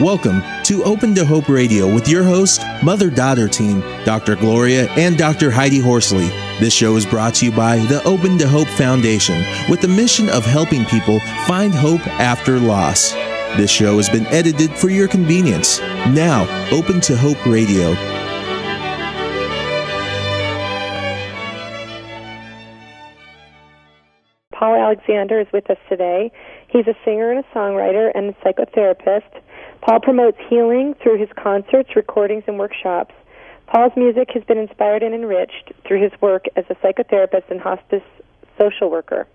Welcome to Open to Hope Radio with your host, mother daughter team, Dr. Gloria and Dr. Heidi Horsley. This show is brought to you by the Open to Hope Foundation with the mission of helping people find hope after loss. This show has been edited for your convenience. Now, Open to Hope Radio. Paul Alexander is with us today. He's a singer and a songwriter and a psychotherapist. Paul promotes healing through his concerts, recordings, and workshops. Paul's music has been inspired and enriched through his work as a psychotherapist and hospice social worker.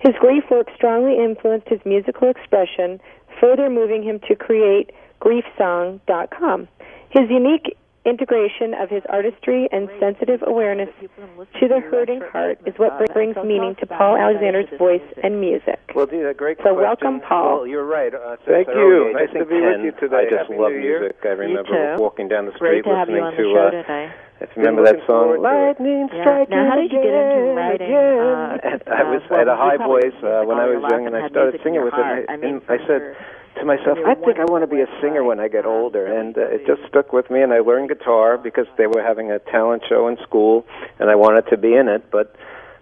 His grief work strongly influenced his musical expression, further moving him to create griefsong.com. His unique integration of his artistry and sensitive awareness to the hurting heart is what brings meaning to Paul Alexander's voice and music. Well, Dina, great So question. welcome, Paul. Well, you're right. Uh, Thank you. early Nice I think to be with you today. I just Happy love New Year. music. I remember walking down the Great street to have you listening on the to. show uh, today. if you remember that song? Lightning Yeah. striking Now, how did you get into again, writing? Uh, And I was well, I a high voice uh, when I was young, and and I started singing with heart. it. I And mean, I said your- to myself, I think I want to be a singer when I get older, and uh, it just stuck with me. And I learned guitar because they were having a talent show in school, and I wanted to be in it, but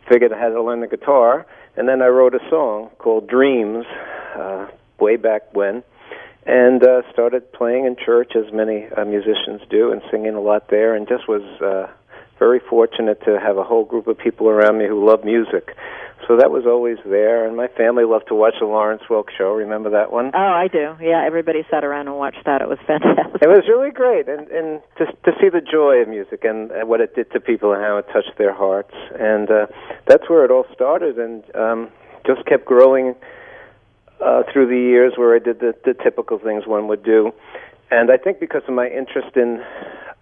figured I had to learn the guitar. And then I wrote a song called Dreams, uh, way back when, and uh, started playing in church as many uh, musicians do, and singing a lot there, and just was uh, very fortunate to have a whole group of people around me who love music. So that was always there, and my family loved to watch the Lawrence Welk show. Remember that one? Oh, I do. Yeah, everybody sat around and watched that. It was fantastic. It was really great, and and to to see the joy of music and, what it did to people and how it touched their hearts, and uh, that's where it all started, and um, just kept growing uh, through the years, where I did the the typical things one would do, and I think because of my interest in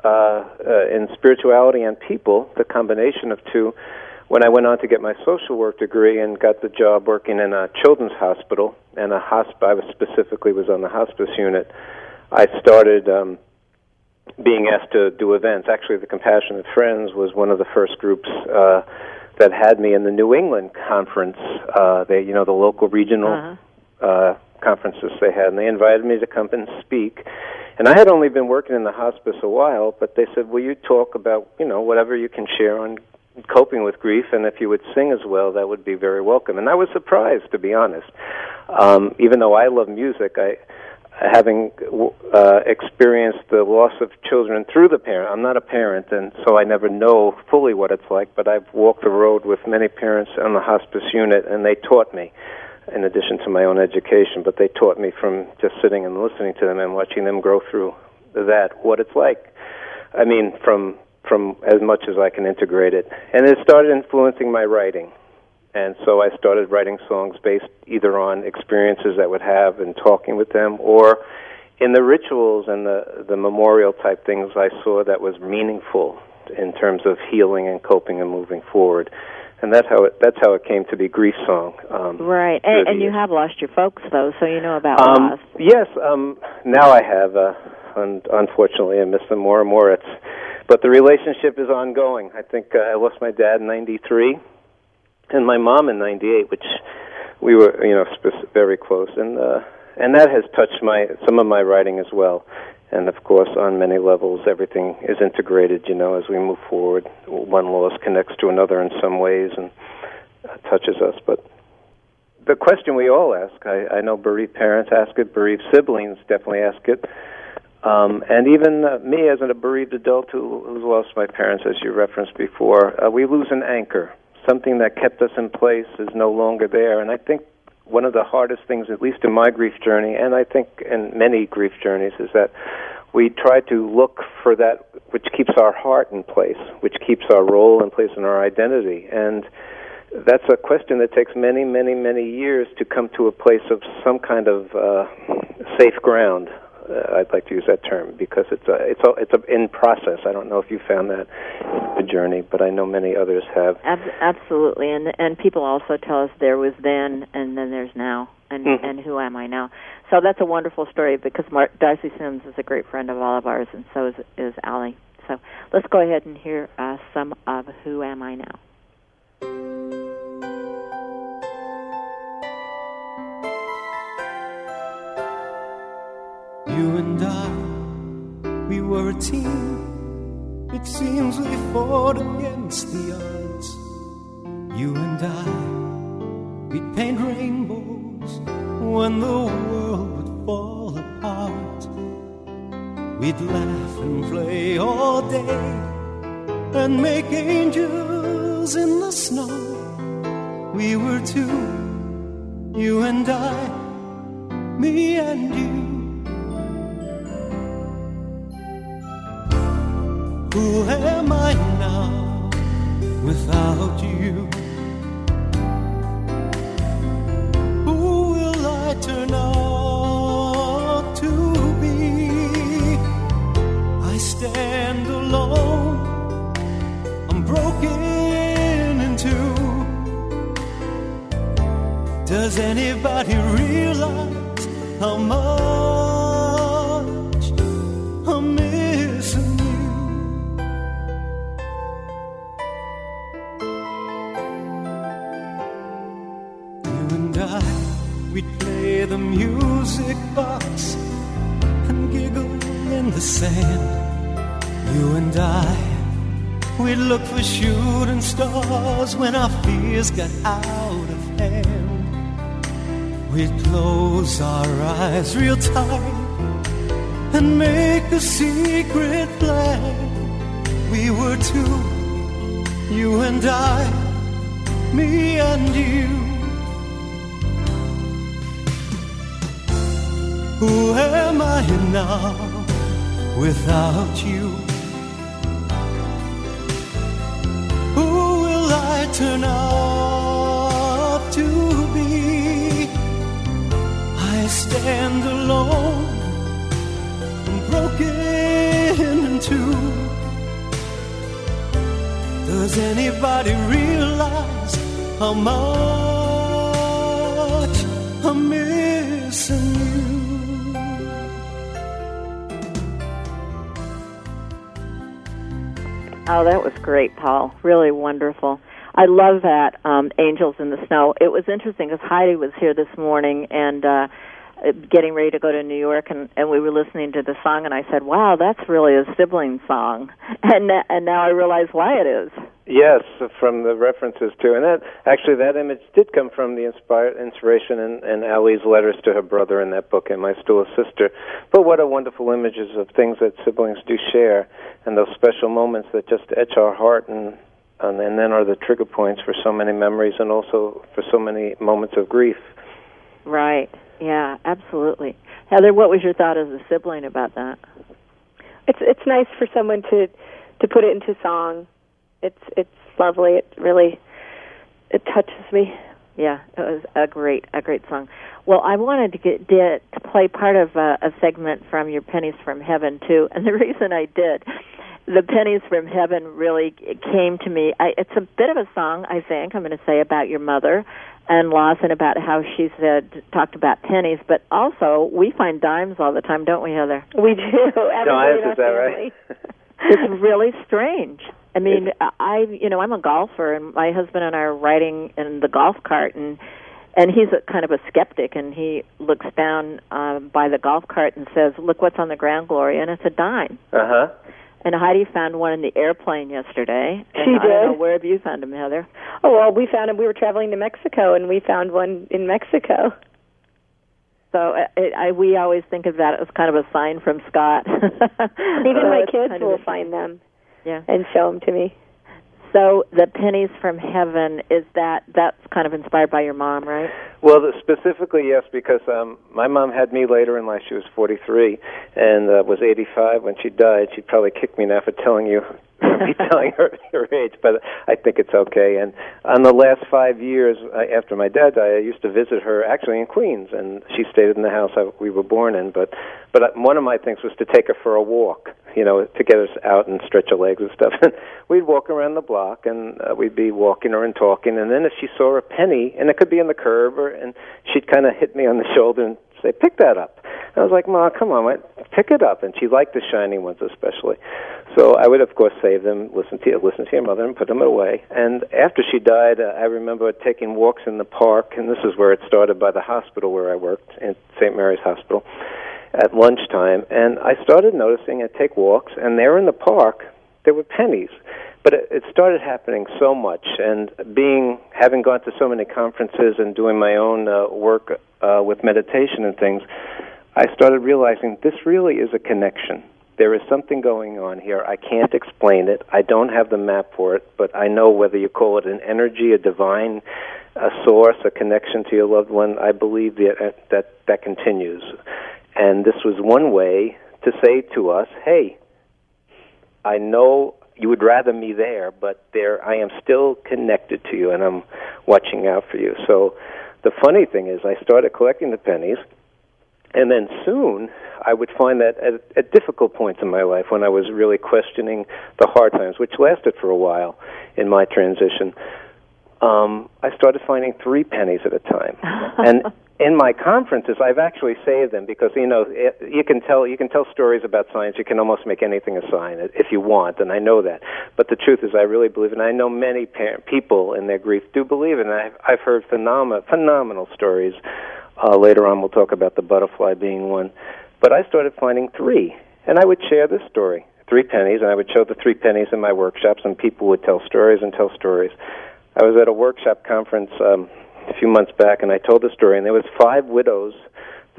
uh, uh, in spirituality and people, the combination of two. When I went on to get my social work degree and got the job working in a children's hospital and a hosp, I was specifically was on the hospice unit. I started um, being asked to do events. Actually, the Compassionate Friends was one of the first groups uh, that had me in the New England conference. Uh, they, you know, the local regional Uh-huh. uh, conferences they had, and they invited me to come and speak. And I had only been working in the hospice a while, but they said, "Will you talk about, you know, whatever you can share on coping with grief, and if you would sing as well, that would be very welcome." And I was surprised, to be honest. Um, even though I love music, I having uh, experienced the loss of children through the parent. I'm not a parent, and so I never know fully what it's like. But I've walked the road with many parents on the hospice unit, and they taught me, in addition to my own education, but they taught me from just sitting and listening to them and watching them grow through that what it's like. I mean, from from as much as I can integrate it, and it started influencing my writing and so I started writing songs based either on experiences I would have and talking with them, or in the rituals and the the memorial type things I saw that was meaningful in terms of healing and coping and moving forward. And that's how it that's how it came to be grief song. Um, Right, and, and you have lost your folks though, so you know about Um, loss. yes, um, now I have. Uh, un- unfortunately, I miss them more and more. It's, but the relationship is ongoing. I think uh, I lost my dad in '93, and my mom in '98, which we were, you know, spec- very close, and uh, and that has touched my some of my writing as well. And of course, on many levels, everything is integrated. You know, as we move forward, one loss connects to another in some ways and uh, touches us. But the question we all ask. I, I know bereaved parents ask it, bereaved siblings definitely ask it, um, and even uh, me as a bereaved adult who, who's lost my parents, as you referenced before, uh, we lose an anchor. Something that kept us in place is no longer there, and I think one of the hardest things, at least in my grief journey, and I think in many grief journeys, is that we try to look for that which keeps our heart in place, which keeps our role in place and our identity, and that's a question that takes many, many, many years to come to a place of some kind of uh, safe ground. Uh, I'd like to use that term because it's a, it's a, it's a in process. I don't know if you found that the journey, but I know many others have. Ab- absolutely, and and people also tell us there was then and then there's now, and Mhm. and who am I now? So that's a wonderful story because Mark, Darcie Sims is a great friend of all of ours, and so is is Allie. So let's go ahead and hear uh, some of Who Am I Now. You and I, we were a team. It seems we fought against the odds. You and I, we'd paint rainbows when the world would fall apart. We'd laugh and play all day and make angels in the snow. We were two, you and I, me and you. Who am I now without you? Who will I turn out to be? I stand alone. I'm broken in two. Does anybody realize how much sand. You and I, we'd look for shooting stars when our fears got out of hand. We'd close our eyes real tight and make a secret plan. We were two, you and I, me and you. Who am I now without you? Who will I turn out to be? I stand alone, broken in two. Does anybody realize how much I'm missing Oh, that was great, Paul. Really wonderful. I love that um, "Angels in the Snow." It was interesting because Heidi was here this morning and uh, getting ready to go to New York, and, and we were listening to the song, and I said, "Wow, that's really a sibling song," and and now I realize why it is. Yes, from the references to, and that actually that image did come from the inspired inspiration in, in Allie's letters to her brother in that book, "Am I Still a Sister?" But what a wonderful images of things that siblings do share, and those special moments that just etch our heart, and and, and then are the trigger points for so many memories, and also for so many moments of grief. Right. Yeah. Absolutely. Heather, what was your thought as a sibling about that? It's it's nice for someone to to put it into song. It's it's lovely. It really it touches me. Yeah, it was a great a great song. Well, I wanted to get did, to play part of a, a segment from your Pennies from Heaven too, and the reason I did, the Pennies from Heaven really came to me. I, it's a bit of a song, I think. I'm going to say about your mother and Lawson about how she said talked about pennies, but also we find dimes all the time, don't we, Heather? We do. Dimes, is that right? it's really strange. I mean, I you know I'm a golfer, and my husband and I are riding in the golf cart, and and he's a kind of a skeptic, and he looks down uh, by the golf cart and says, "Look what's on the ground, Gloria," and it's a dime. Uh huh. And Heidi found one in the airplane yesterday. And She I don't know, did? where have you found them, Heather? Oh well, we found them. We were traveling to Mexico, and we found one in Mexico. So uh, it, I, we always think of that as kind of a sign from Scott. Even So my kids kind of will find them Yeah. and show them to me. So the pennies from heaven is that that's kind of inspired by your mom, right? Well, the, specifically, yes, because um, my mom had me later in life. She was 43 and uh, was 85 when she died. She'd probably kick me now for telling you, me telling her her age, but I think it's okay. And on the last five years I, after my dad died, I used to visit her actually in Queens, and she stayed in the house I, we were born in. But but uh, one of my things was to take her for a walk, you know, to get us out and stretch her legs and stuff. And we'd walk around the block, and uh, we'd be walking her and talking. And then if she saw a penny, and it could be in the curb, or and she'd kind of hit me on the shoulder and say, "Pick that up." I was like, "Ma, come on, pick it up." And she liked the shiny ones especially. So I would, of course, save them, listen to listen to your mother, and put them away. And after she died, uh, I remember taking walks in the park, and this is where it started by the hospital where I worked, in St. Mary's Hospital. at lunchtime, and I started noticing I'd take walks, and there in the park there were pennies. But it, it started happening so much, and being having gone to so many conferences and doing my own uh, work uh, with meditation and things, I started realizing this really is a connection. There is something going on here. I can't explain it. I don't have the map for it, but I know whether you call it an energy, a divine a source, a connection to your loved one. I believe that that that continues, and this was one way to say to us, "Hey, I know you would rather me there, but there I am still connected to you, and I'm watching out for you." So, the funny thing is, I started collecting the pennies, and then soon I would find that at, at difficult points in my life when I was really questioning the hard times, which lasted for a while in my transition um, I started finding three pennies at a time. and in my conferences, I've actually saved them because you know it, you can tell you can tell stories about science. You can almost make anything a sign if you want, and I know that. But the truth is, I really believe, and I know many parent, people in their grief do believe, and I've I've heard phenomenal phenomenal stories. Uh, later on, we'll talk about the butterfly being one. But I started finding three, and I would share this story, three pennies, and I would show the three pennies in my workshops, and people would tell stories and tell stories. I was at a workshop conference um, a few months back, and I told the story, and there was five widows,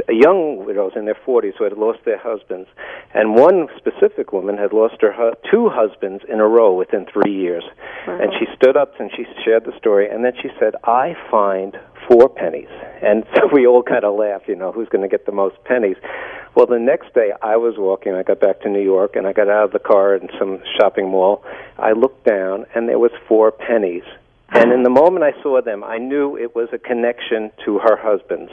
young widows in their 40s who had lost their husbands, and one specific woman had lost her hu- two husbands in a row within three years. Wow. And she stood up and she shared the story, and then she said, "I find four pennies," and so we all kind of laughed, you know, who's going to get the most pennies? Well, the next day I was walking. I got back to New York, and I got out of the car in some shopping mall. I looked down, and there was four pennies and in the moment I saw them, I knew it was a connection to her husband's,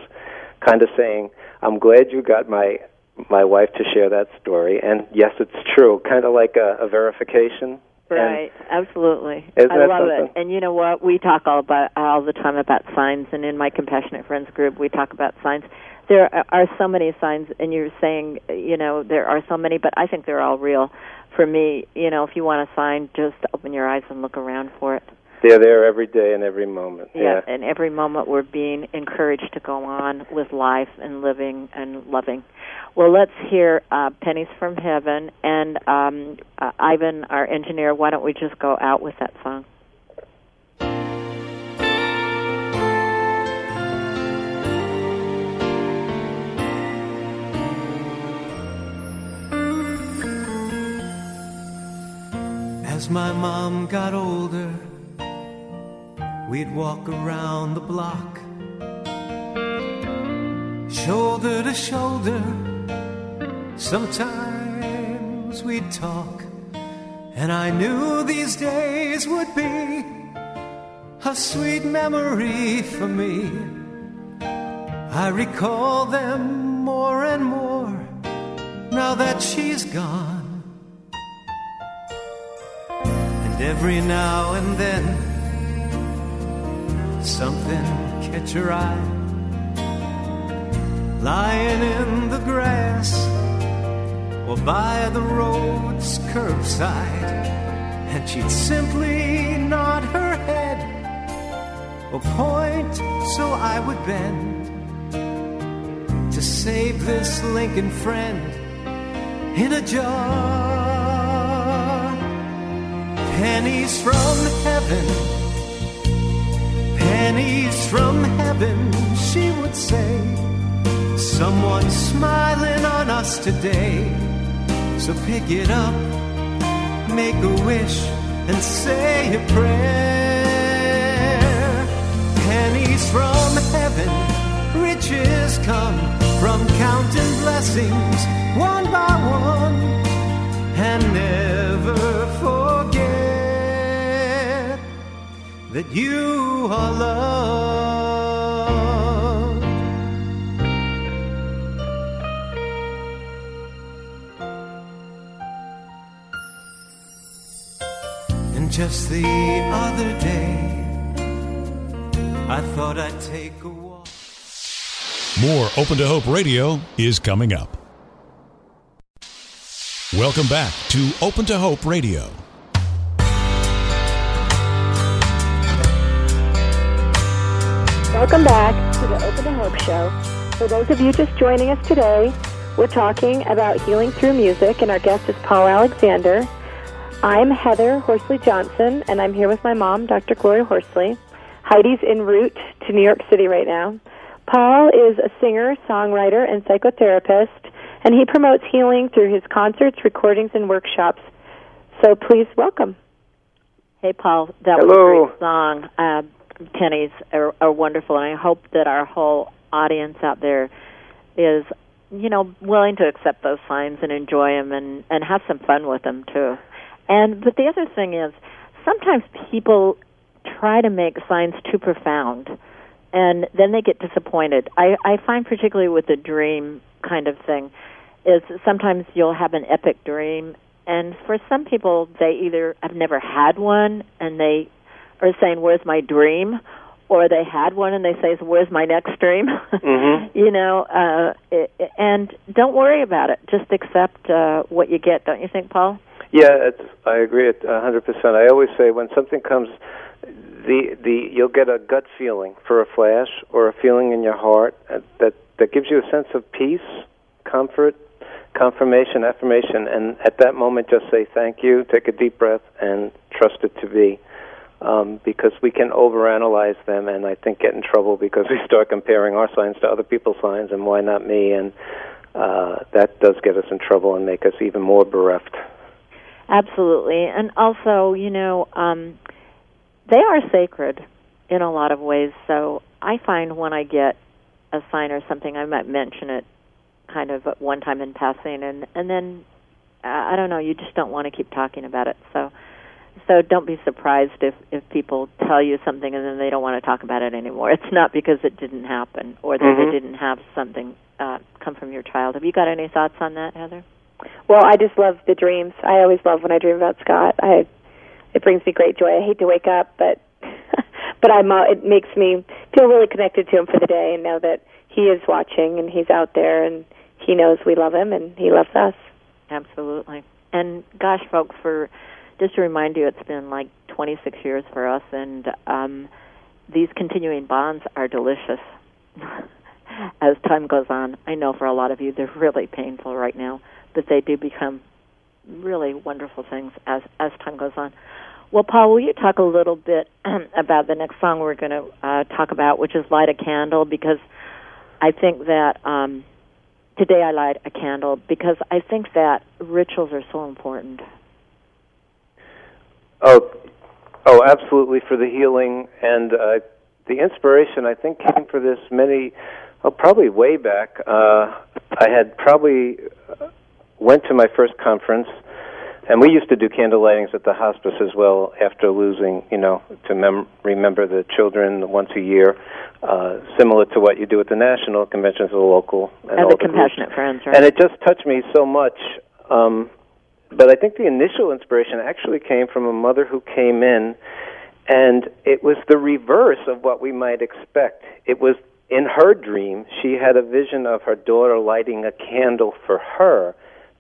kind of saying, "I'm glad you got my my wife to share that story." And yes, it's true, kind of like a, a verification. Right, and absolutely. I that love something? it. And you know what? We talk all about all the time about signs, and in my compassionate friends group, we talk about signs. There are- are so many signs, and you're saying, you know, there are so many, but I think they're all real. For me, you know, if you want a sign, just open your eyes and look around for it. They're there every day and every moment. Yeah, and every moment we're being encouraged to go on with life and living and loving. Well, let's hear uh, Pennies from Heaven. And um, uh, Ivan, our engineer, why don't we just go out with that song? As my mom got older, we'd walk around the block, shoulder to shoulder. Sometimes we'd talk, and I knew these days would be a sweet memory for me. I recall them more and more now that she's gone. And every now and then, something catch her eye. Lying in the grass or by the road's curbside, and she'd simply nod her head or point so I would bend to save this Lincoln friend in a jar. Pennies from heaven, pennies from heaven, she would say. Someone smiling on us today. So pick it up, make a wish, and say a prayer. Pennies from heaven, riches come from counting blessings one by one, and never forget that you are loved. And just the other day, I thought I'd take a walk. More Open to Hope Radio is coming up. Welcome back to Open to Hope Radio. Welcome back to the Open to Hope Show. For those of you just joining us today, We're talking about healing through music, and our guest is Paul Alexander. I'm Heather Horsley Johnson, and I'm here with my mom, Dr. Gloria Horsley. Heidi's en route to New York City right now. Paul is a singer, songwriter, and psychotherapist, and he promotes healing through his concerts, recordings, and workshops. So please welcome. Hey, Paul, that Hello. was a great song. Uh, pennies are, are wonderful, and I hope that our whole audience out there is, you know, willing to accept those signs and enjoy them and and have some fun with them too. And but the other thing is, sometimes people try to make signs too profound, and then they get disappointed. I I find particularly with the dream kind of thing, is sometimes you'll have an epic dream and for some people they either have never had one and they are saying where's my dream or they had one and they say where's my next dream Mhm. you know uh it, and don't worry about it just accept uh what you get don't you think paul Yeah, it's, I agree at a hundred percent. I always say when something comes, the the you'll get a gut feeling for a flash or a feeling in your heart that that gives you a sense of peace, comfort, confirmation, affirmation, and at that moment just say thank you, take a deep breath, and trust it to be. Um, because we can overanalyze them, and I think get in trouble because we start comparing our signs to other people's signs, and why not me? And uh, that does get us in trouble and make us even more bereft. Absolutely. And also, you know, um, they are sacred in a lot of ways. So I find when I get a sign or something, I might mention it kind of at one time in passing, and and then uh, I don't know, you just don't want to keep talking about it. So so don't be surprised if if people tell you something and then they don't want to talk about it anymore. It's not because it didn't happen or that Mhm. they didn't have something uh, come from your child. Have you got any thoughts on that, Heather? Well, I just love the dreams. I always love when I dream about Scott. I it brings me great joy. I hate to wake up, but but I'm uh, it makes me feel really connected to him for the day and know that he is watching and he's out there and he knows we love him and he loves us. Absolutely. And gosh, folks, for just to remind you, it's been like 26 years for us, and um, these continuing bonds are delicious. As time goes on, I know for a lot of you they're really painful right now, but they do become really wonderful things as as time goes on. Well, Paul, will you talk a little bit about the next song we're going to uh, talk about, which is "Light a Candle"? Because I think that um, today I light a candle because I think that rituals are so important. Oh, oh, absolutely for the healing and uh, the inspiration. I think came for this many, oh, probably way back. Uh, I had probably uh, went to my first conference, and we used to do candle lightings at the hospice as well after losing, you know, to mem- remember the children once a year, uh, similar to what you do at the national conventions, the local, and And all the the groups. compassionate friends, right? And it just touched me so much. Um, but I think the initial inspiration actually came from a mother who came in, and it was the reverse of what we might expect. It was in her dream, she had a vision of her daughter lighting a candle for her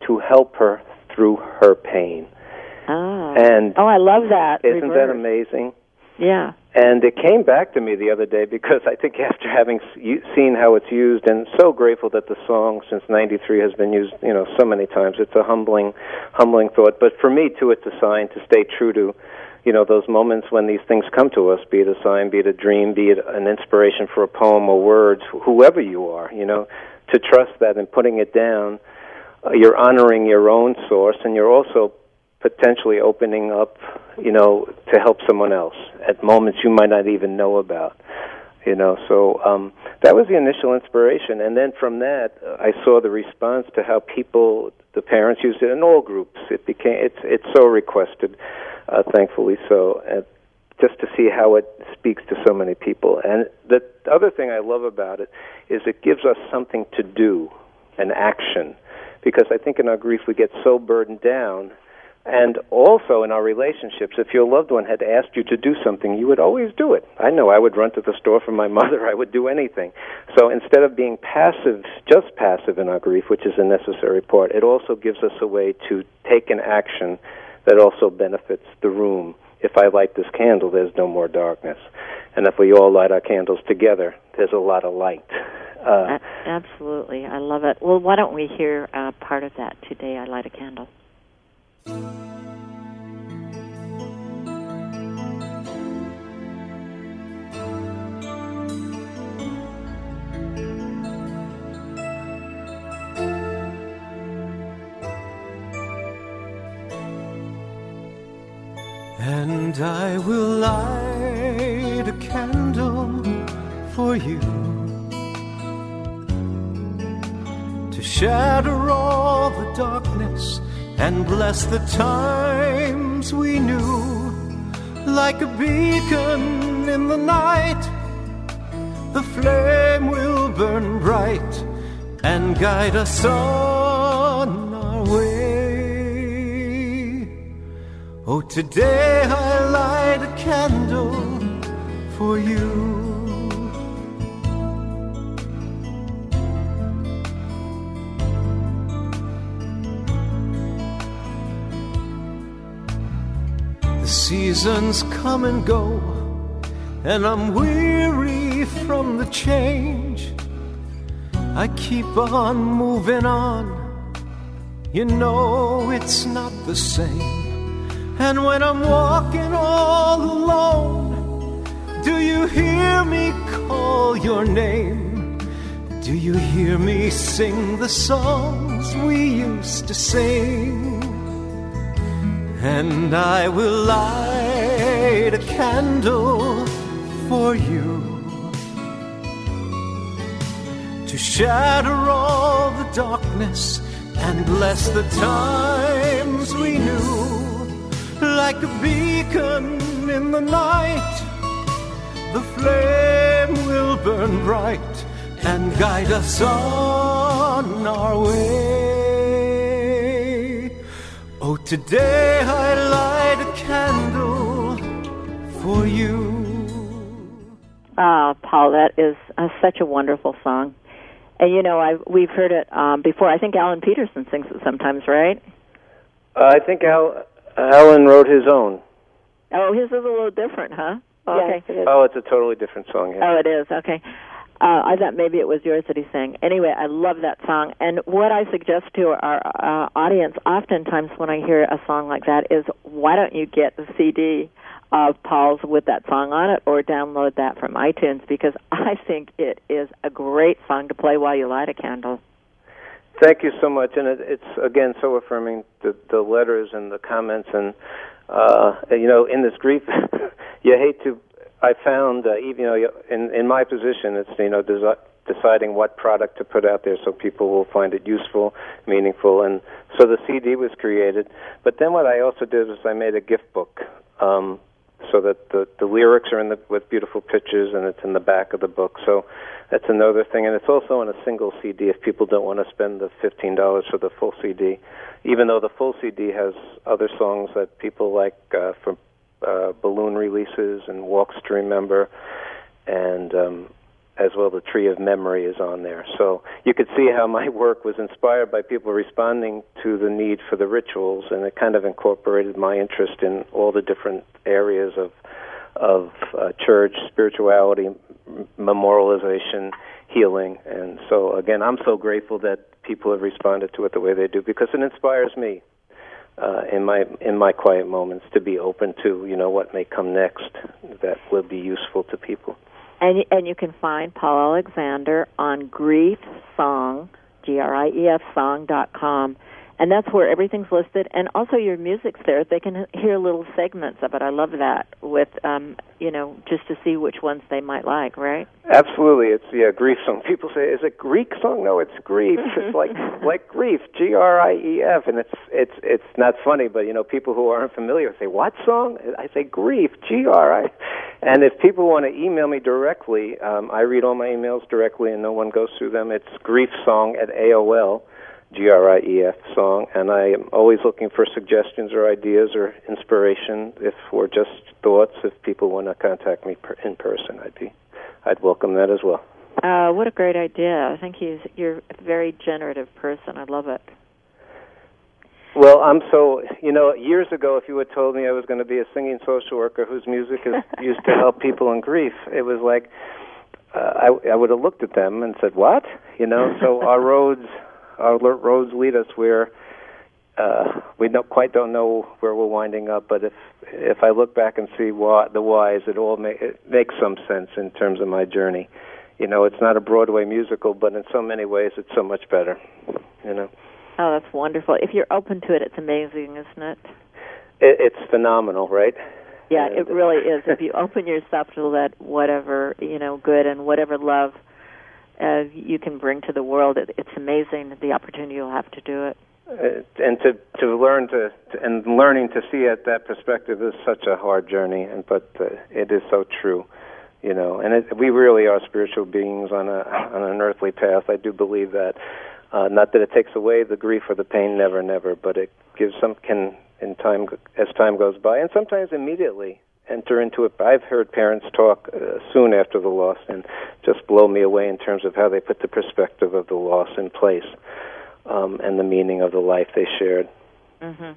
to help her through her pain. oh. And oh, I love that. isn't that amazing? Yeah. And it came back to me the other day because I think after having seen how it's used, and so grateful that the song since '93 has been used, you know, so many times. It's a humbling, humbling thought. But for me too, it's a sign to stay true to, you know, those moments when these things come to us. Be it a sign, be it a dream, be it an inspiration for a poem or words, whoever you are, you know, to trust that and putting it down, uh, you're honoring your own source, and you're also potentially opening up, you know, to help someone else at moments you might not even know about. You know, so um, that was the initial inspiration, and then from that, uh, I saw the response to how people, the parents, used it in all groups. It became it's it's so requested, uh, thankfully so, and just to see how it speaks to so many people. And the other thing I love about it is it gives us something to do, an action, because I think in our grief we get so burdened down and also in our relationships, if your loved one had asked you to do something, you would always do it. I know I would run to the store for my mother. I would do anything. So instead of being passive, just passive in our grief, which is a necessary part, it also gives us a way to take an action that also benefits the room. If I light this candle, there's no more darkness. And if we all light our candles together, there's a lot of light. Uh, absolutely, I love it. Well, why don't we hear uh, part of that today? I light a candle. And I will light a candle for you to shatter all the darkness and bless the times we knew like a beacon in the night. The flame will burn bright and guide us on our way. Oh, today I light a candle for you. Seasons come and go, and I'm weary from the change. I keep on moving on, you know it's not the same. And when I'm walking all alone, do you hear me call your name? Do you hear me sing the songs we used to sing? And I will light a candle for you to shatter all the darkness and bless the times we knew like a beacon in the night. The flame will burn bright and guide us on our way. Oh, today I light a candle for you. Ah, Paul, that is uh, such a wonderful song. And you know, I we've heard it um, before. I think Alan Pedersen sings it sometimes, right? Uh, I think Al, Alan wrote his own. Oh, his is a little different, huh? Okay. Yes, it is. Oh, it's a totally different song. Yeah. Oh, it is. Okay. Uh, I thought maybe it was yours that he sang. Anyway, I love that song. And what I suggest to our uh, audience, oftentimes when I hear a song like that, is why don't you get the CD of Paul's with that song on it, or download that from iTunes because I think it is a great song to play while you light a candle. Thank you so much, and it, it's again so affirming the the letters and the comments, and uh, you know, in this grief, you hate to. I found uh, even you know in in my position, it's you know desi- deciding what product to put out there so people will find it useful, meaningful, and so the CD was created. But then what I also did was I made a gift book. Um, so that the the lyrics are in the with beautiful pictures and it's in the back of the book. So that's another thing, and it's also on a single CD. If people don't want to spend the fifteen dollars for the full CD, even though the full CD has other songs that people like uh, from uh, balloon releases and walks to remember, and um, as well the tree of memory is on there. So you could see how my work was inspired by people responding to the need for the rituals, and it kind of incorporated my interest in all the different areas of of uh, church, spirituality, memorialization, healing, and so again, I'm so grateful that people have responded to it the way they do because it inspires me uh, in my in my quiet moments to be open to you know what may come next that will be useful to people. And and you can find Paul Alexander on Grief Song, G R I E F Song dot com, and that's where everything's listed. And also your music's there; they can hear little segments of it. I love that. With um, you know, just to see which ones they might like, right? Absolutely, it's yeah grief song. People say, "Is it Greek song?" No, it's grief. it's like like grief, G R I E F, and it's it's it's not funny, but you know, people who aren't familiar say, "What song?" I say, "Grief, G R I." And if people want to email me directly, um, I read all my emails directly, and no one goes through them. It's griefsong at AOL, G R I E F song, and I am always looking for suggestions or ideas or inspiration, if or just thoughts. If people want to contact me per, in person, I'd be, I'd welcome that as well. Uh, what a great idea! I think he's you're a very generative person. I love it. Well, I'm so you know. Years ago, if you had told me I was going to be a singing social worker whose music is used to help people in grief, it was like uh, I, I would have looked at them and said, "What?" You know. So our roads, our roads lead us where uh, we don't quite don't know where we're winding up. But if if I look back and see what the whys, it all ma- it makes some sense in terms of my journey. You know, it's not a Broadway musical, but in so many ways, it's so much better. You know. Oh, that's wonderful. If you're open to it, it's amazing, isn't it? it it's phenomenal, right? Yeah, And- it really is. If you open yourself to let whatever you know, good and whatever love uh, you can bring to the world, it, it's amazing the opportunity you'll have to do it. Uh, and to to learn to, to and learning to see it that perspective is such a hard journey and but uh, it is so true you know. And it, we really are spiritual beings on a on an earthly path. I do believe that uh not that it takes away the grief or the pain never never but it gives some can in time as time goes by and sometimes immediately enter into it i've heard parents talk uh, soon after the loss and just blow me away in terms of how they put the perspective of the loss in place um, and the meaning of the life they shared. hmm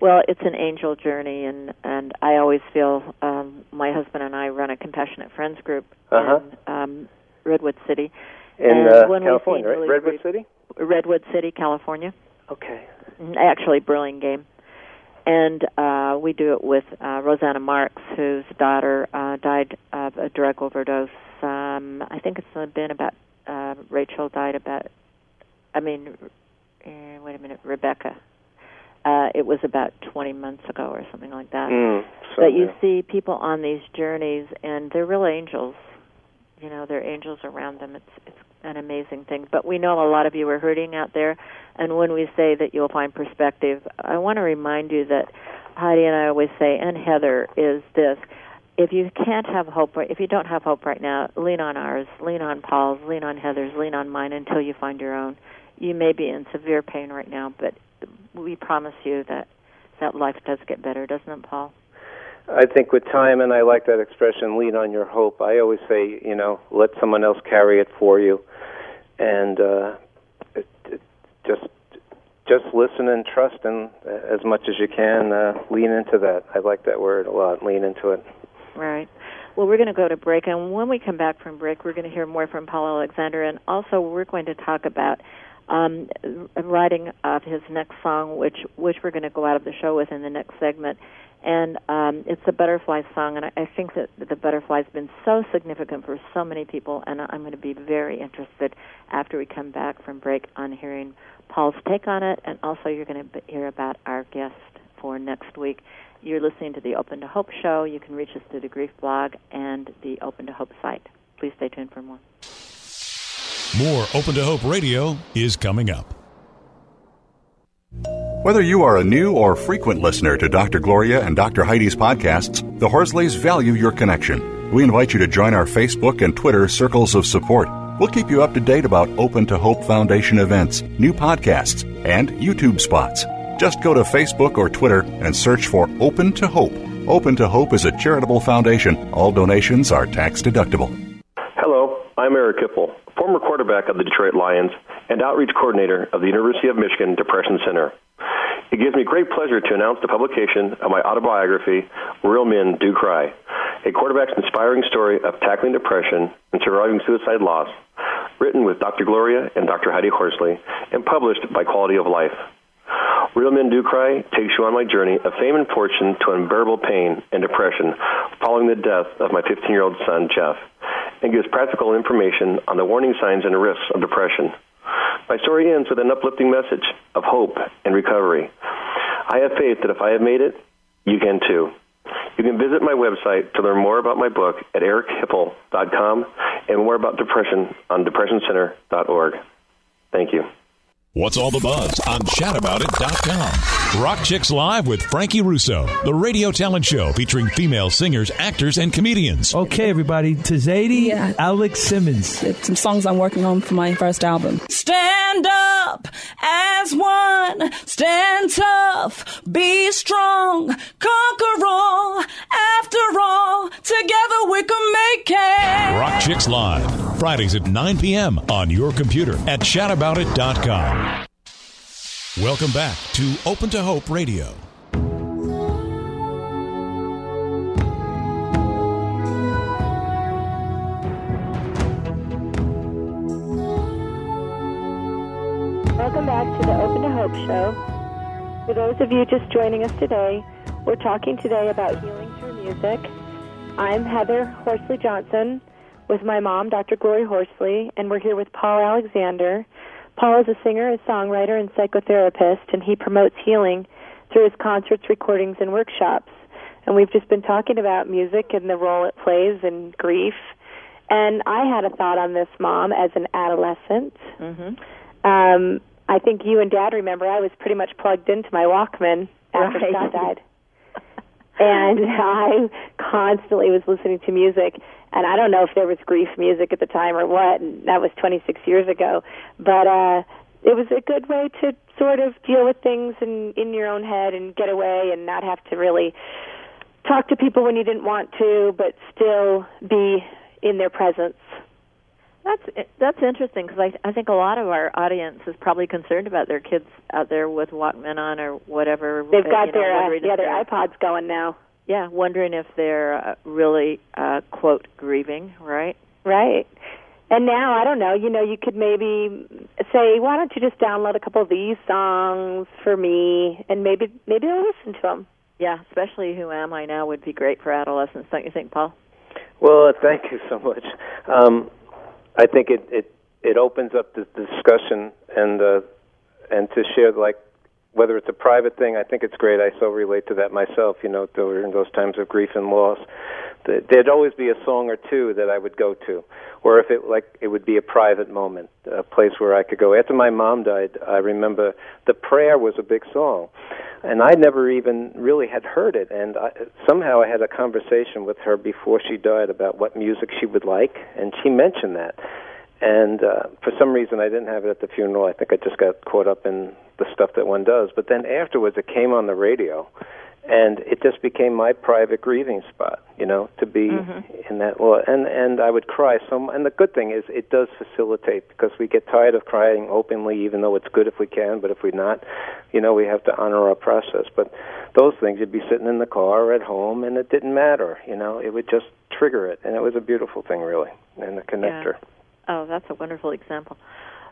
Well, it's an angel journey, and and I always feel um, my husband and I run a compassionate friends group Uh-huh. in um, Redwood City, In And uh, California, right? Redwood City? Redwood City, California. Okay. Actually, Burlingame. And uh, we do it with uh, Rosanna Marks, whose daughter uh, died of a drug overdose. Um, I think it's been about uh, Rachel died about. I mean, uh, wait a minute, Rebecca. Uh, it was about 20 months ago or something like that. Mm, so, but you yeah. see people on these journeys, and they're real angels. You know, they're angels around them. It's it's an amazing thing. But we know a lot of you are hurting out there, and when we say that you'll find perspective, I want to remind you that Heidi and I always say, and Heather is this: if you can't have hope, if you don't have hope right now, lean on ours, lean on Paul's, lean on Heather's, lean on mine until you find your own. You may be in severe pain right now, but we promise you that that life does get better, doesn't it, Paul? I think with time, and I like that expression, lean on your hope. I always say, you know, let someone else carry it for you, and uh, it, it, just just listen and trust, and uh, as much as you can, uh, lean into that. I like that word a lot. Lean into it. Right. Well, we're going to go to break, and when we come back from break, we're going to hear more from Paul Alexander, and also we're going to talk about um, writing of his next song, which which we're going to go out of the show with in the next segment. And um, it's a butterfly song, and I, I think that the butterfly's been so significant for so many people, and I'm going to be very interested after we come back from break on hearing Paul's take on it, and also you're going to hear about our guest for next week. You're listening to the Open to Hope show. You can reach us through the Grief blog and the Open to Hope site. Please stay tuned for more. More Open to Hope Radio is coming up. Whether you are a new or frequent listener to Dr. Gloria and Dr. Heidi's podcasts, the Horsleys value your connection. We invite you to join our Facebook and Twitter circles of support. We'll keep you up to date about Open to Hope Foundation events, new podcasts, and YouTube spots. Just go to Facebook or Twitter and search for Open to Hope. Open to Hope is a charitable foundation. All donations are tax deductible. Hello, I'm Eric Hipple, former quarterback of the Detroit Lions and outreach coordinator of the University of Michigan Depression Center. It gives me great pleasure to announce the publication of my autobiography, Real Men Do Cry, a quarterback's inspiring story of tackling depression and surviving suicide loss, written with Dr. Gloria and Dr. Heidi Horsley, and published by Quality of Life. Real Men Do Cry takes you on my journey of fame and fortune to unbearable pain and depression following the death of my 15 year old son, Jeff, and gives practical information on the warning signs and risks of depression. My story ends with an uplifting message of hope and recovery. I have faith that if I have made it, you can too. You can visit my website to learn more about my book at erichipple.com and more about depression on depressioncenter.org. Thank you. What's all the buzz on chataboutit.com? Rock Chicks Live with Frankie Russo, the radio talent show featuring female singers, actors, and comedians. Okay, everybody. To Zadie, Yeah. Alex Simmons. It's some songs I'm working on for my first album. Stand up as one. Stand tough. Be strong. Conquer all. After all, together we can make it. Rock Chicks Live, Fridays at 9 p.m. on your computer at chataboutit.com. Welcome back to Open to Hope Radio. Welcome back to the Open to Hope Show. For those of you just joining us today, we're talking today about healing through music. I'm Heather Horsley Johnson with my mom, Dr. Gloria Horsley, and we're here with Paul Alexander. Paul is a singer, a songwriter, and psychotherapist, and he promotes healing through his concerts, recordings, and workshops. And we've just been talking about music and the role it plays in grief. And I had a thought on this, Mom, as an adolescent. Mm-hmm. Um, I think you and Dad remember I was pretty much plugged into my Walkman after Right. Scott died. and I constantly was listening to music. And I don't know if there was grief music at the time or what. And that was 26 years ago. But uh, it was a good way to sort of deal with things in, in your own head and get away and not have to really talk to people when you didn't want to, but still be in their presence. That's that's interesting because I I think a lot of our audience is probably concerned about their kids out there with Walkman on or whatever. They've uh, got you know, their uh, yeah their iPods going now. Yeah, wondering if they're uh, really uh, quote grieving, right? Right. And now I don't know. You know, you could maybe say, "Why don't you just download a couple of these songs for me?" And maybe maybe I'll listen to them. Yeah, especially "Who Am I Now" would be great for adolescents, don't you think, Paul? Well, uh, thank you so much. Um, I think it, it it opens up the discussion and uh, and to share like whether it's a private thing. I think it's great. I so relate to that myself. You know, during those times of grief and loss, there'd always be a song or two that I would go to, or if it like it would be a private moment, a place where I could go. After my mom died, I remember the prayer was a big song, and I never even really had heard it. And I, somehow I had a conversation with her before she died about what music she would like, and she mentioned that. And uh, for some reason, I didn't have it at the funeral. I think I just got caught up in the stuff that one does. But then afterwards, it came on the radio, and it just became my private grieving spot. You know, to be in that. Well, and and I would cry. So, and the good thing is, it does facilitate because we get tired of crying openly, even though it's good if we can. But if we're not, you know, we have to honor our process. But those things, you'd be sitting in the car or at home, and it didn't matter. You know, it would just trigger it, and it was a beautiful thing, really, and the connector. Oh, that's a wonderful example.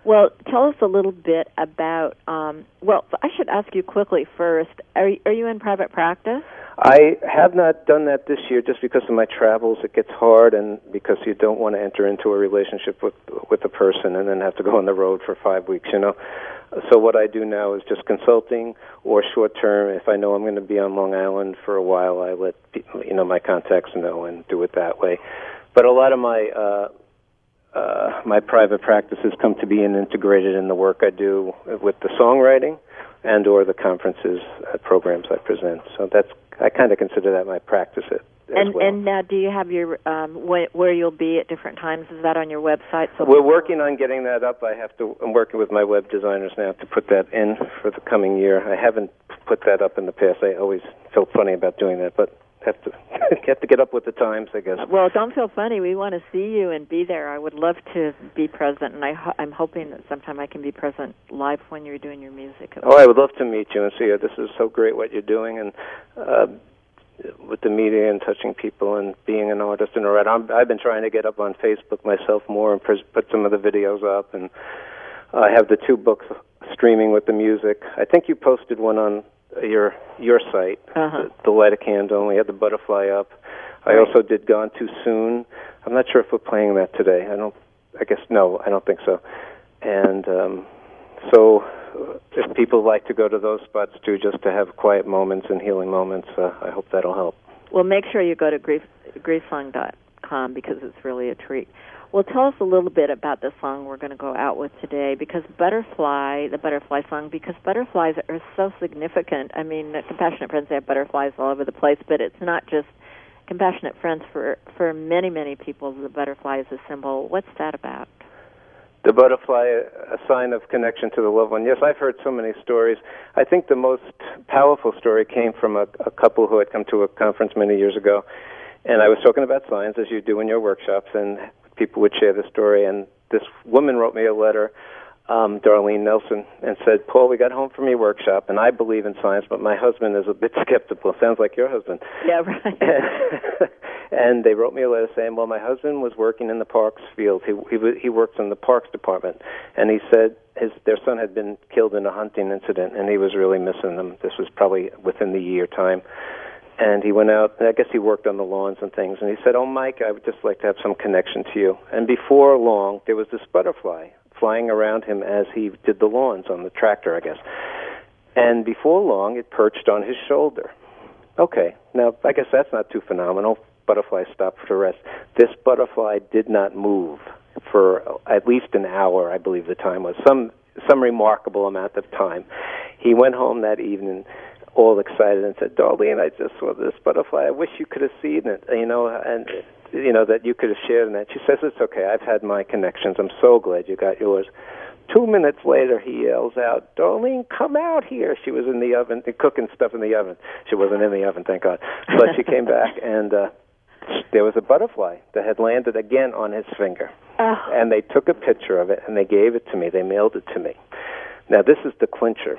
Well, tell us a little bit about. Um, well, I should ask you quickly first. Are you, are you in private practice? I have not done that this year just because of my travels. It gets hard, and because you don't want to enter into a relationship with with a person and then have to go on the road for five weeks. You know. So what I do now is just consulting or short term. If I know I'm going to be on Long Island for a while, I let you know my contacts know and do it that way. But a lot of my uh, uh, my private practices come to be and integrated in the work I do with the songwriting and or the conferences uh, programs I present. So that's I kind of consider that my practice it and well. and now, do you have your um, wh- where you'll be at different times? Is that on your website? So We're working on getting that up. I have to. I'm working with my web designers now to put that in for the coming year. I haven't put that up in the past. I always felt funny about doing that, but have to have to get up with the times, I guess. Well, don't feel funny. We want to see you and be there. I would love to be present, and I ho- I'm hoping that sometime I can be present live when you're doing your music. Oh, I would love to meet you and see you. This is so great what you're doing, and uh, with the media and touching people and being an artist and a writer. I'm, I've been trying to get up on Facebook myself more and pres- put some of the videos up, and I have the two books streaming with the music. I think you posted one on your your site, Uh-huh. the, the Light a Candle, and we had the butterfly up. I Right. also did Gone Too Soon. I'm not sure if we're playing that today. I don't. I guess no. I don't think so. And um, so, if people like to go to those spots too, just to have quiet moments and healing moments, uh, I hope that'll help. Well, make sure you go to grief, griefsong.com because it's really a treat. Well, tell us a little bit about the song we're going to go out with today because Butterfly, the Butterfly song, because butterflies are so significant. I mean, Compassionate Friends, they have butterflies all over the place, but it's not just Compassionate Friends. For, for many, many people, the butterfly is a symbol. What's that about? The butterfly, a sign of connection to the loved one. Yes, I've heard so many stories. I think the most powerful story came from a, a couple who had come to a conference many years ago, and I was talking about signs as you do in your workshops, and people would share the story. And this woman wrote me a letter, um, Darlene Nelson, and said, "Paul, we got home from your workshop, and I believe in science, but my husband is a bit skeptical. Sounds like your husband." Yeah, right. and they wrote me a letter saying, "Well, my husband was working in the parks field. He he he works in the parks department, and he said his their son had been killed in a hunting incident, and he was really missing them. This was probably within the year time." And he went out, and I guess he worked on the lawns and things. And he said, "Oh, Mike, I would just like to have some connection to you." And before long, there was this butterfly flying around him as he did the lawns on the tractor, I guess. And before long, it perched on his shoulder. Okay, now I guess that's not too phenomenal. Butterfly stopped to rest. This butterfly did not move for at least an hour, I believe the time was some some remarkable amount of time. He went home that evening, all excited, and said, "Darlene, I just saw this butterfly. I wish you could have seen it. You know, and you know that you could have shared in that." She says, "It's okay. I've had my connections. I'm so glad you got yours." Two minutes later, he yells out, "Darlene, come out here!" She was in the oven, cooking stuff in the oven. She wasn't in the oven, thank God. But she came back, and uh, there was a butterfly that had landed again on his finger. And they took a picture of it and they gave it to me. They mailed it to me. Now, this is the clincher.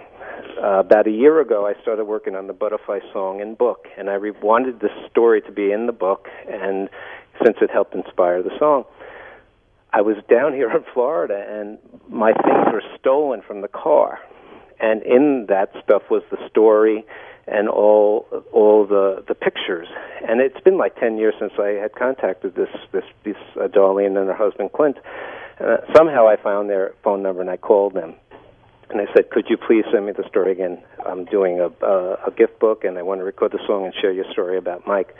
Uh, about a year ago, I started working on the butterfly song and book, and I re- wanted this story to be in the book, and since it helped inspire the song. I was down here in Florida, and my things were stolen from the car, and in that stuff was the story and all all the the pictures. And it's been like ten years since I had contacted this this this uh, Darlene and her husband Clint. Uh, somehow I found their phone number and I called them. And I said, "Could you please send me the story again? I'm doing a a, a gift book, and I want to record the song and share your story about Mike."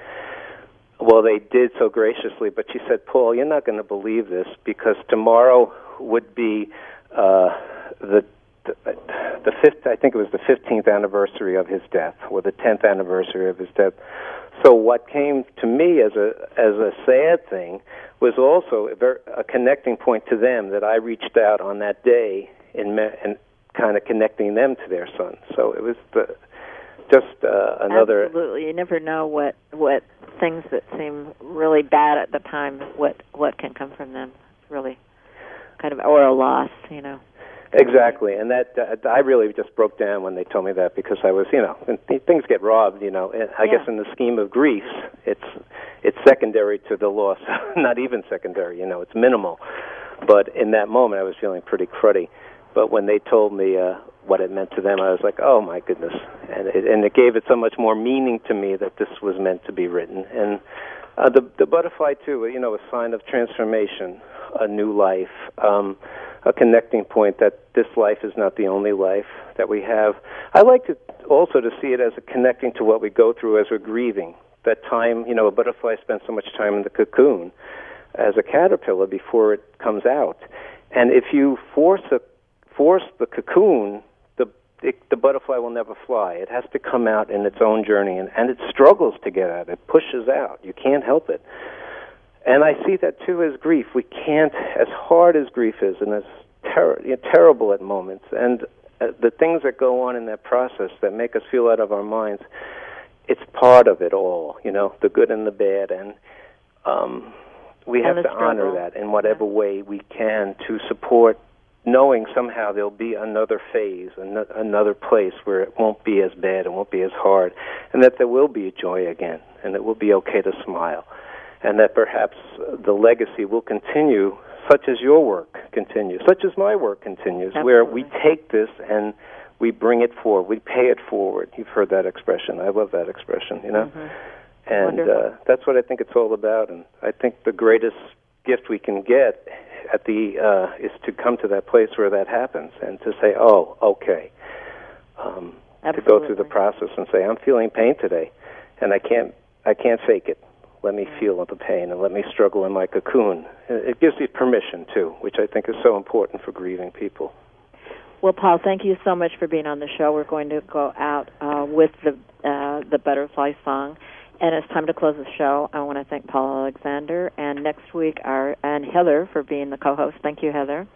Well, they did so graciously, but she said, "Paul, you're not going to believe this because tomorrow would be uh, the the, fifth. I think it was the fifteenth anniversary of his death, or the tenth anniversary of his death. So what came to me as a as a sad thing was also a, very, a connecting point to them that I reached out on that day in and kind of connecting them to their son. So it was the just uh, another Absolutely, you never know what what things that seem really bad at the time what what can come from them. It's really kind of or a loss, you know. Exactly, and that uh, I really just broke down when they told me that because I was, you know, th- things get robbed, you know. I Yeah. guess in the scheme of grief, it's it's secondary to the loss, not even secondary, you know, it's minimal. But in that moment, I was feeling pretty cruddy. But when they told me uh, what it meant to them, I was like, oh my goodness, and it, and it gave it so much more meaning to me that this was meant to be written. And uh, the the butterfly too, you know, a sign of transformation, a new life. Um, a connecting point that this life is not the only life that we have. I like to also to see it as a connecting to what we go through as we're grieving. That time, you know, a butterfly spends so much time in the cocoon as a caterpillar before it comes out. And if you force a force the cocoon, the it, the butterfly will never fly. It has to come out in its own journey, and, and it struggles to get out. It pushes out. You can't help it. And I see that too as grief. We can't, as hard as grief is, and as ter- you know, terrible at moments, and uh, the things that go on in that process that make us feel out of our minds, it's part of it all. You know, the good and the bad, and um, we And have to honor that in whatever way we can to support. Knowing somehow there'll be another phase, ano- another place where it won't be as bad, it won't be as hard, and that there will be joy again, and it will be okay to smile and that perhaps the legacy will continue, such as your work continues, such as my work continues, where we take this and we bring it forward, we pay it forward. You've heard that expression. I love that expression, you know? And uh, that's what I think it's all about. And I think the greatest gift we can get at the uh, is to come to that place where that happens and to say, "Oh, okay." Um, to go through the process and say, "I'm feeling pain today, and I can't, I can't fake it. Let me feel the pain and let me struggle in my cocoon." It gives you permission too, which I think is so important for grieving people. Well, Paul, thank you so much for being on the show. We're going to go out uh, with the uh, the butterfly song, and it's time to close the show. I want to thank Paul Alexander and next week our and Heather for being the co-host. Thank you, Heather.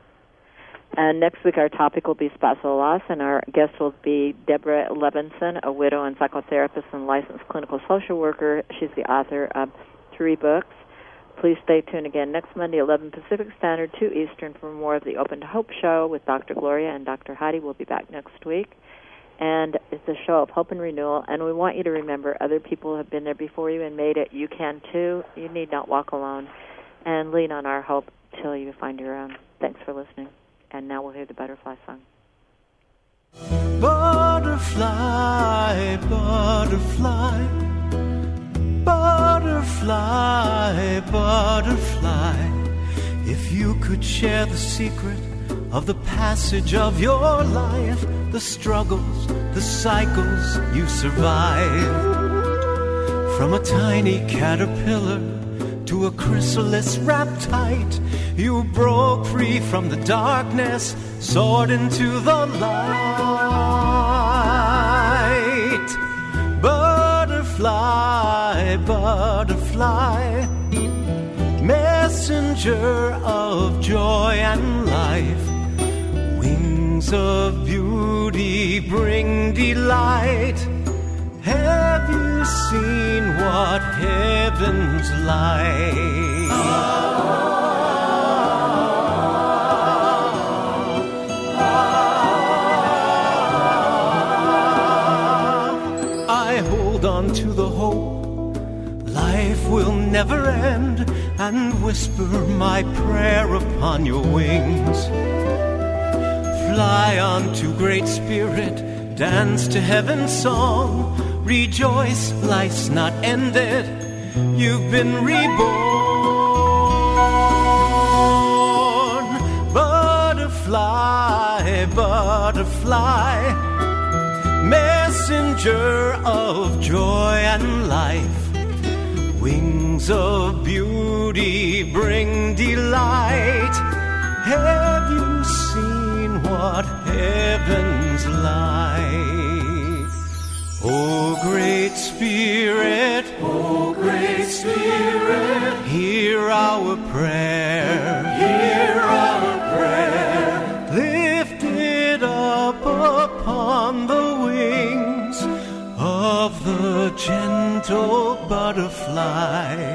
And next week our topic will be spousal loss, and our guest will be Deborah Levinson, a widow and psychotherapist and licensed clinical social worker. She's the author of three books. Please stay tuned again next Monday, 11 Pacific Standard, 2 Eastern, for more of the Open to Hope show with Dr. Gloria and Dr. Heidi. We'll be back next week. And it's a show of hope and renewal. And we want you to remember other people have been there before you and made it. You can too. You need not walk alone, and lean on our hope till you find your own. Thanks for listening. And now we'll hear the butterfly song. Butterfly, butterfly, butterfly, butterfly. If you could share the secret of the passage of your life, the struggles, the cycles you survive. From a tiny caterpillar to a chrysalis wrapped tight, you broke free from the darkness, soared into the light. Butterfly, butterfly, messenger of joy and life. Wings of beauty bring delight. Have you seen what heaven's like? I hold on to the hope life will never end and whisper my prayer upon your wings. Fly on to great spirit, dance to heaven's song, rejoice, life's not ended, you've been reborn. Butterfly, butterfly, messenger of joy and life, wings of beauty bring delight. Seen what heaven's like? O great Spirit, O great Spirit, hear our prayer, hear our prayer, lifted up upon the wings of the gentle butterfly.